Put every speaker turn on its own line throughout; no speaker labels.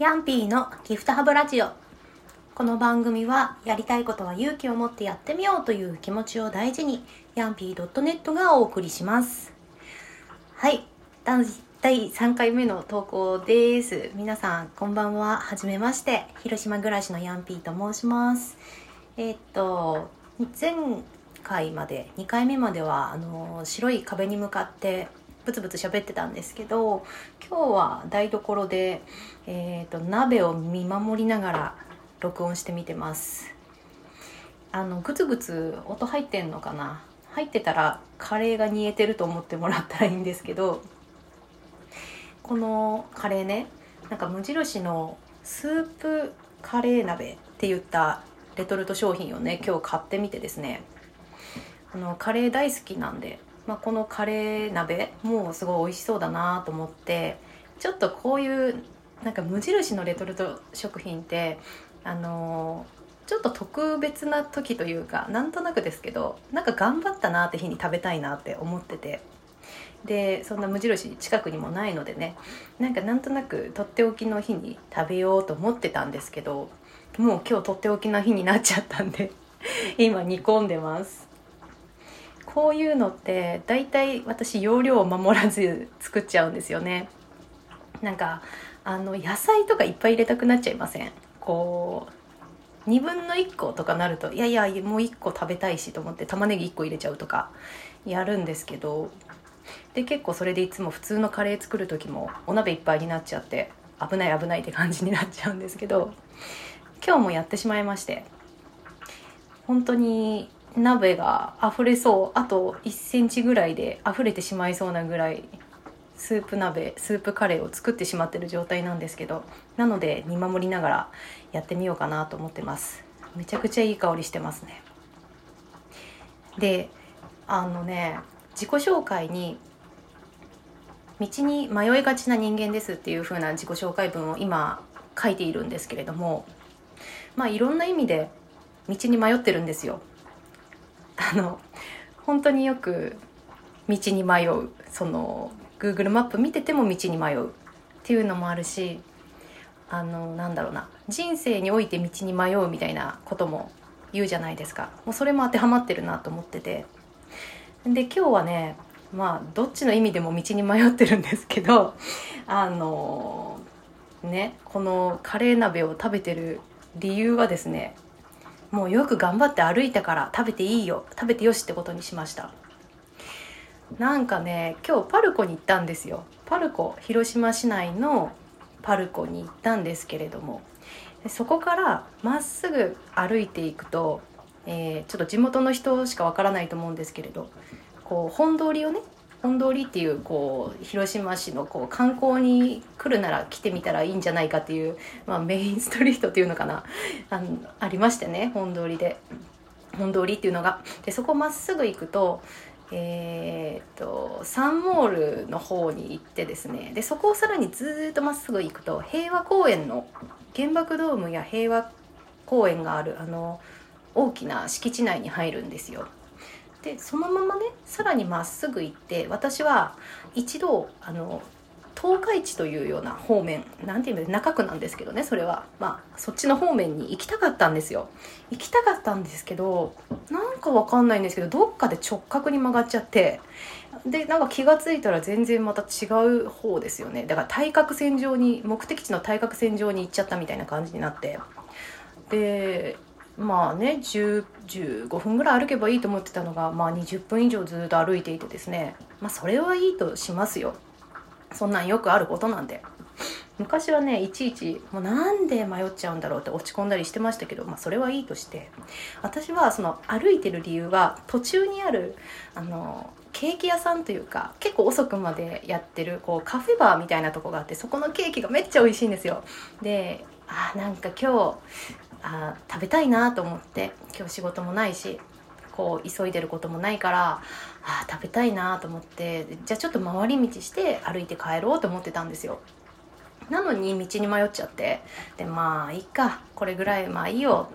ヤンピーのギフトハブラジオ。この番組はやりたいことは勇気を持ってやってみようという気持ちを大事にヤンピー .net がお送りします。はい。第3回目の投稿です。皆さんこんばんは。はじめまして。広島暮らしのヤンピーと申します。えーっと前回まで2回目まではあの白い壁に向かってブツブツ喋ってたんですけど今日は台所で、えーと、鍋を見守りながら録音してみてます。あのグツグツ音入ってんのかな？入ってたらカレーが煮えてると思ってもらったらいいんですけどこのカレーねなんか無印のスープカレー鍋って言ったレトルト商品をね今日買ってみてですね。あのカレー大好きなんでまあ、このカレー鍋もすごい美味しそうだなと思ってちょっとこういうなんか無印のレトルト食品ってあのー、ちょっと特別な時というかなんとなくですけどなんか頑張ったなって日に食べたいなって思っててでそんな無印近くにもないのでねなんかなんとなくとっておきの日に食べようと思ってたんですけどもう今日とっておきの日になっちゃったんで今煮込んでます。こういうのって大体私容量を守らず作っちゃうんですよね。なんかあの野菜とかいっぱい入れたくなっちゃいません？こう2分の1個とかなるといやいやもう1個食べたいしと思って玉ねぎ1個入れちゃうとかやるんですけど。で結構それでいつも普通のカレー作る時もお鍋いっぱいになっちゃって危ない危ないって感じになっちゃうんですけど今日もやってしまいまして本当に鍋が溢れそう。あと1センチぐらいで溢れてしまいそうなぐらいスープ鍋スープカレーを作ってしまってる状態なんですけどなので見守りながらやってみようかなと思ってます。めちゃくちゃいい香りしてますね。であのね自己紹介に道に迷いがちな人間ですっていう風な自己紹介文を今書いているんですけれどもまあいろんな意味で道に迷ってるんですよ。あの本当によく道に迷うその Google マップ見てても道に迷うっていうのもあるしあのなんだろうな人生において道に迷うみたいなことも言うじゃないですか。もうそれも当てはまってるなと思ってて。で今日はねまあどっちの意味でも道に迷ってるんですけど あのねこのカレー鍋を食べてる理由はですねもうよく頑張って歩いたから食べていいよ食べてよしってことにしました。なんかね今日パルコに行ったんですよ。パルコ広島市内のパルコに行ったんですけれども。そこからまっすぐ歩いていくと、えー、ちょっと地元の人しかわからないと思うんですけれどこう本通りをね本通りっていうこう広島市のこう観光に来るなら来てみたらいいんじゃないかっていう、まあ、メインストリートっていうのかな。あのありましてね本通りで。本通りっていうのが。でそこまっすぐ行くとえーと、とサンモールの方に行ってですね。でそこをさらにずっとまっすぐ行くと平和公園の原爆ドームや平和公園があるあの大きな敷地内に入るんですよ。でそのままねさらにまっすぐ行って私は一度あの東海地というような方面なんていうの中区なんですけどねそれは。まあそっちの方面に行きたかったんですよ。行きたかったんですけどなんかわかんないんですけどどっかで直角に曲がっちゃってでなんか気が付いたら全然また違う方ですよね。だから対角線上に目的地の対角線上に行っちゃったみたいな感じになって。でまあね15分ぐらい歩けばいいと思ってたのが、まあ、20分以上ずっと歩いていてですね。まあそれはいいとしますよ。そんなんよくあることなんで。昔はねいちいちもうなんで迷っちゃうんだろうって落ち込んだりしてましたけど、まあ、それはいいとして。私はその歩いてる理由は途中にあるあのケーキ屋さんというか結構遅くまでやってるこうカフェバーみたいなとこがあってそこのケーキがめっちゃ美味しいんですよ。であなんか今日あ食べたいなと思って今日仕事もないしこう急いでることもないからあ食べたいなと思ってじゃあちょっと回り道して歩いて帰ろうと思ってたんですよ。なのに道に迷っちゃってでまあいいかこれぐらいまあいいよ。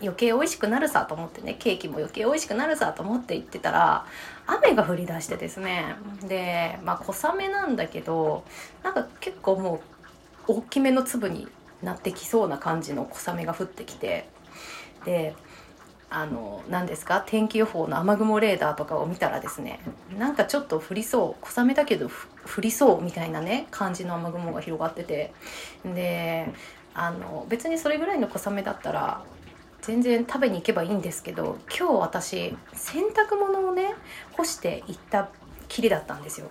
余計美味しくなるさと思ってねケーキも余計美味しくなるさと思って行ってたら雨が降り出してですね。でまあ小雨なんだけどなんか結構もう大きめの粒になってきそうな感じの小雨が降ってきてであの何ですか？天気予報の雨雲レーダーとかを見たらですねなんかちょっと降りそう小雨だけど降りそうみたいなね感じの雨雲が広がっててであの別にそれぐらいの小雨だったら全然食べに行けばいいんですけど今日私洗濯物をね干していったきりだったんですよ。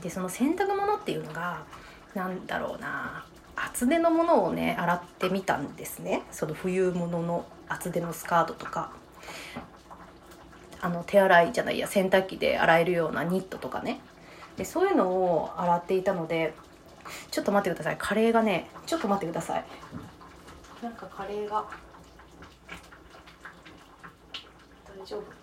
でその洗濯物っていうのが何だろうな厚手のものをね洗ってみたんですね。その冬物の厚手のスカートとか。あの手洗いじゃないや洗濯機で洗えるようなニットとかね。でそういうのを洗っていたのでちょっと待ってください。カレーがねちょっと待ってください。なんかカレーが。大丈夫？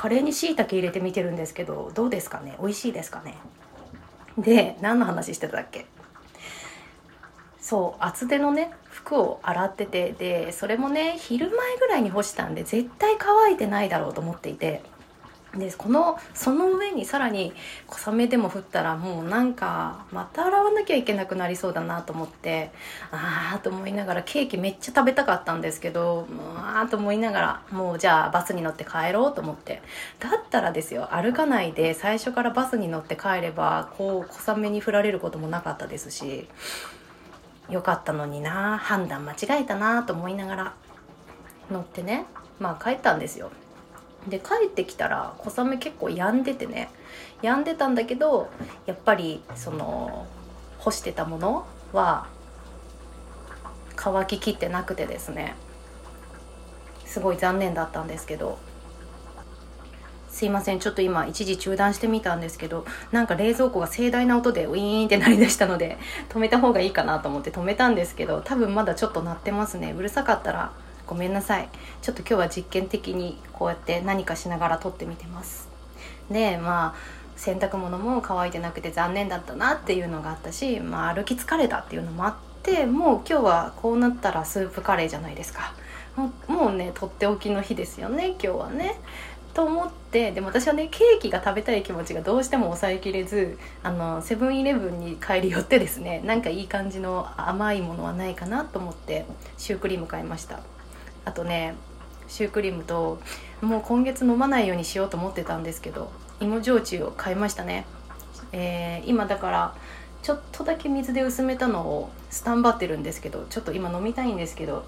カレーにしいたけ入れてみてるんですけどどうですかね？美味しいですかね？で何の話してたっけ？そう厚手のね服を洗っててでそれもね昼前ぐらいに干したんで絶対乾いてないだろうと思っていて。でこのその上にさらに小雨でも降ったらもうなんかまた洗わなきゃいけなくなりそうだなと思ってああと思いながらケーキめっちゃ食べたかったんですけどああと思いながらもうじゃあバスに乗って帰ろうと思って。だったらですよ歩かないで最初からバスに乗って帰ればこう小雨に降られることもなかったですしよかったのにな判断間違えたなと思いながら乗ってねまあ帰ったんですよ。で帰ってきたら小雨結構止んでてね。止んでたんだけどやっぱりその干してたものは乾ききってなくてですね。すごい残念だったんですけど。すいませんちょっと今一時中断してみたんですけどなんか冷蔵庫が盛大な音でウィーンって鳴り出したので止めた方がいいかなと思って止めたんですけど多分まだちょっと鳴ってますね。うるさかったらごめんなさい。ちょっと今日は実験的にこうやって何かしながら撮ってみてます。でまあ洗濯物も乾いてなくて残念だったなっていうのがあったし、まあ、歩き疲れたっていうのもあってもう今日はこうなったらスープカレーじゃないですか。もうねとっておきの日ですよね今日はね。と思ってでも私はねケーキが食べたい気持ちがどうしても抑えきれずあのセブンイレブンに帰り寄ってですねなんかいい感じの甘いものはないかなと思ってシュークリーム買いました。あとねシュークリームともう今月飲まないようにしようと思ってたんですけど芋焼酎を買いましたね、えー、今だからちょっとだけ水で薄めたのをスタンバってるんですけどちょっと今飲みたいんですけど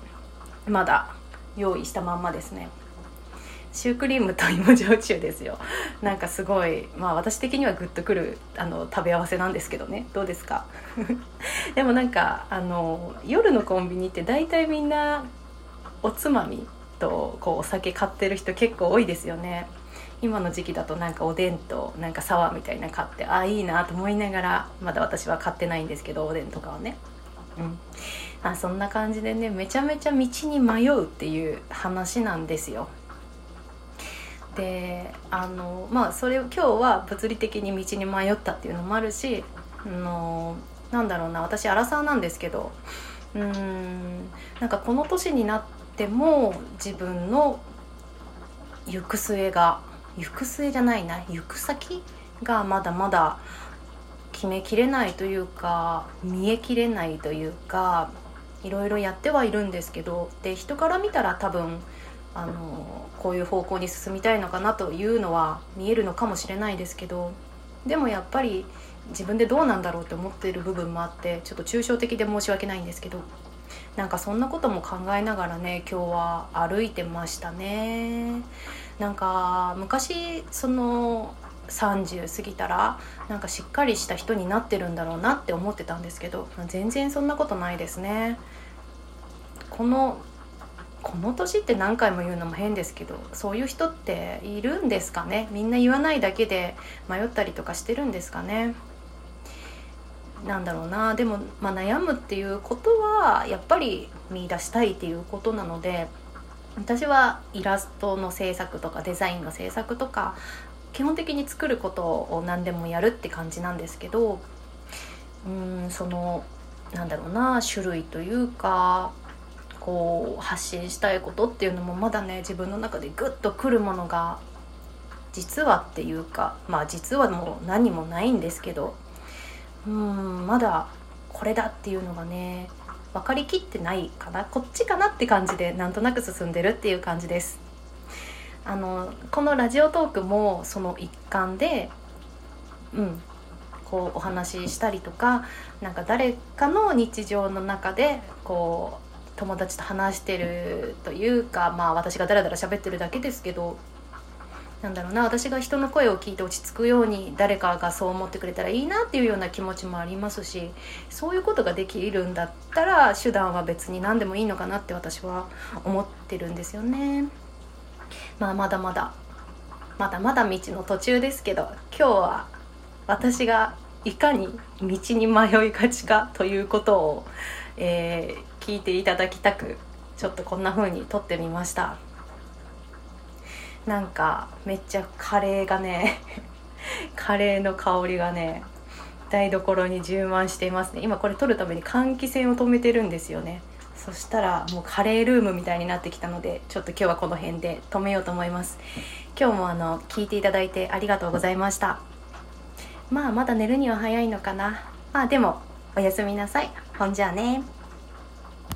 まだ用意したまんまですね。シュークリームと芋焼酎ですよ。なんかすごいまあ私的にはグッとくるあの食べ合わせなんですけどね。どうですか？でもなんかあの夜のコンビニって大体みんなおつまみとこうお酒買ってる人結構多いですよね。今の時期だとなんかおでんとなんかサワーみたいな買ってああいいなと思いながらまだ私は買ってないんですけどおでんとかはね。うん。あそんな感じでねめちゃめちゃ道に迷うっていう話なんですよ。であのまあそれを今日は物理的に道に迷ったっていうのもあるしあのなんだろうな私アラサーなんですけどうーんなんかこの年になっても自分の行く末が行く末じゃないな行く先がまだまだ決めきれないというか見えきれないというかいろいろやってはいるんですけどで人から見たら多分あのこういう方向に進みたいのかなというのは見えるのかもしれないですけどでもやっぱり自分でどうなんだろうって思ってる部分もあってちょっと抽象的で申し訳ないんですけどなんかそんなことも考えながらね今日は歩いてましたね。なんか昔その30過ぎたらなんかしっかりした人になってるんだろうなって思ってたんですけど全然そんなことないですね。このこの年って何回も言うのも変ですけどそういう人っているんですかね？みんな言わないだけで迷ったりとかしてるんですかね？なんだろうな。でも、まあ、悩むっていうことはやっぱり見出したいっていうことなので私はイラストの制作とかデザインの制作とか基本的に作ることを何でもやるって感じなんですけどうんそのなんだろうな種類というかこう発信したいことっていうのもまだね自分の中でグッとくるものが実はっていうかまあ実はもう何もないんですけどうんまだこれだっていうのがね分かりきってないかなこっちかなって感じでなんとなく進んでるっていう感じです。あのこのラジオトークもその一環でうんこうお話ししたりとかなんか誰かの日常の中でこう友達と話してるというかまあ私がダラダラ喋ってるだけですけどなんだろうな私が人の声を聞いて落ち着くように誰かがそう思ってくれたらいいなっていうような気持ちもありますしそういうことができるんだったら手段は別に何でもいいのかなって私は思ってるんですよね。まあまだまだまだまだ道の途中ですけど今日は私がいかに道に迷いがちかということを、えー、聞いていただきたくちょっとこんな風に撮ってみましたなんかめっちゃカレーがね カレーの香りがね台所に充満していますね。今これ撮るために換気扇を止めてるんですよね。そしたらもうカレールームみたいになってきたのでちょっと今日はこの辺で止めようと思います。今日もあの聞いていただいてありがとうございました。まあまだ寝るには早いのかな。まあでもおやすみなさい。ほんじゃあね。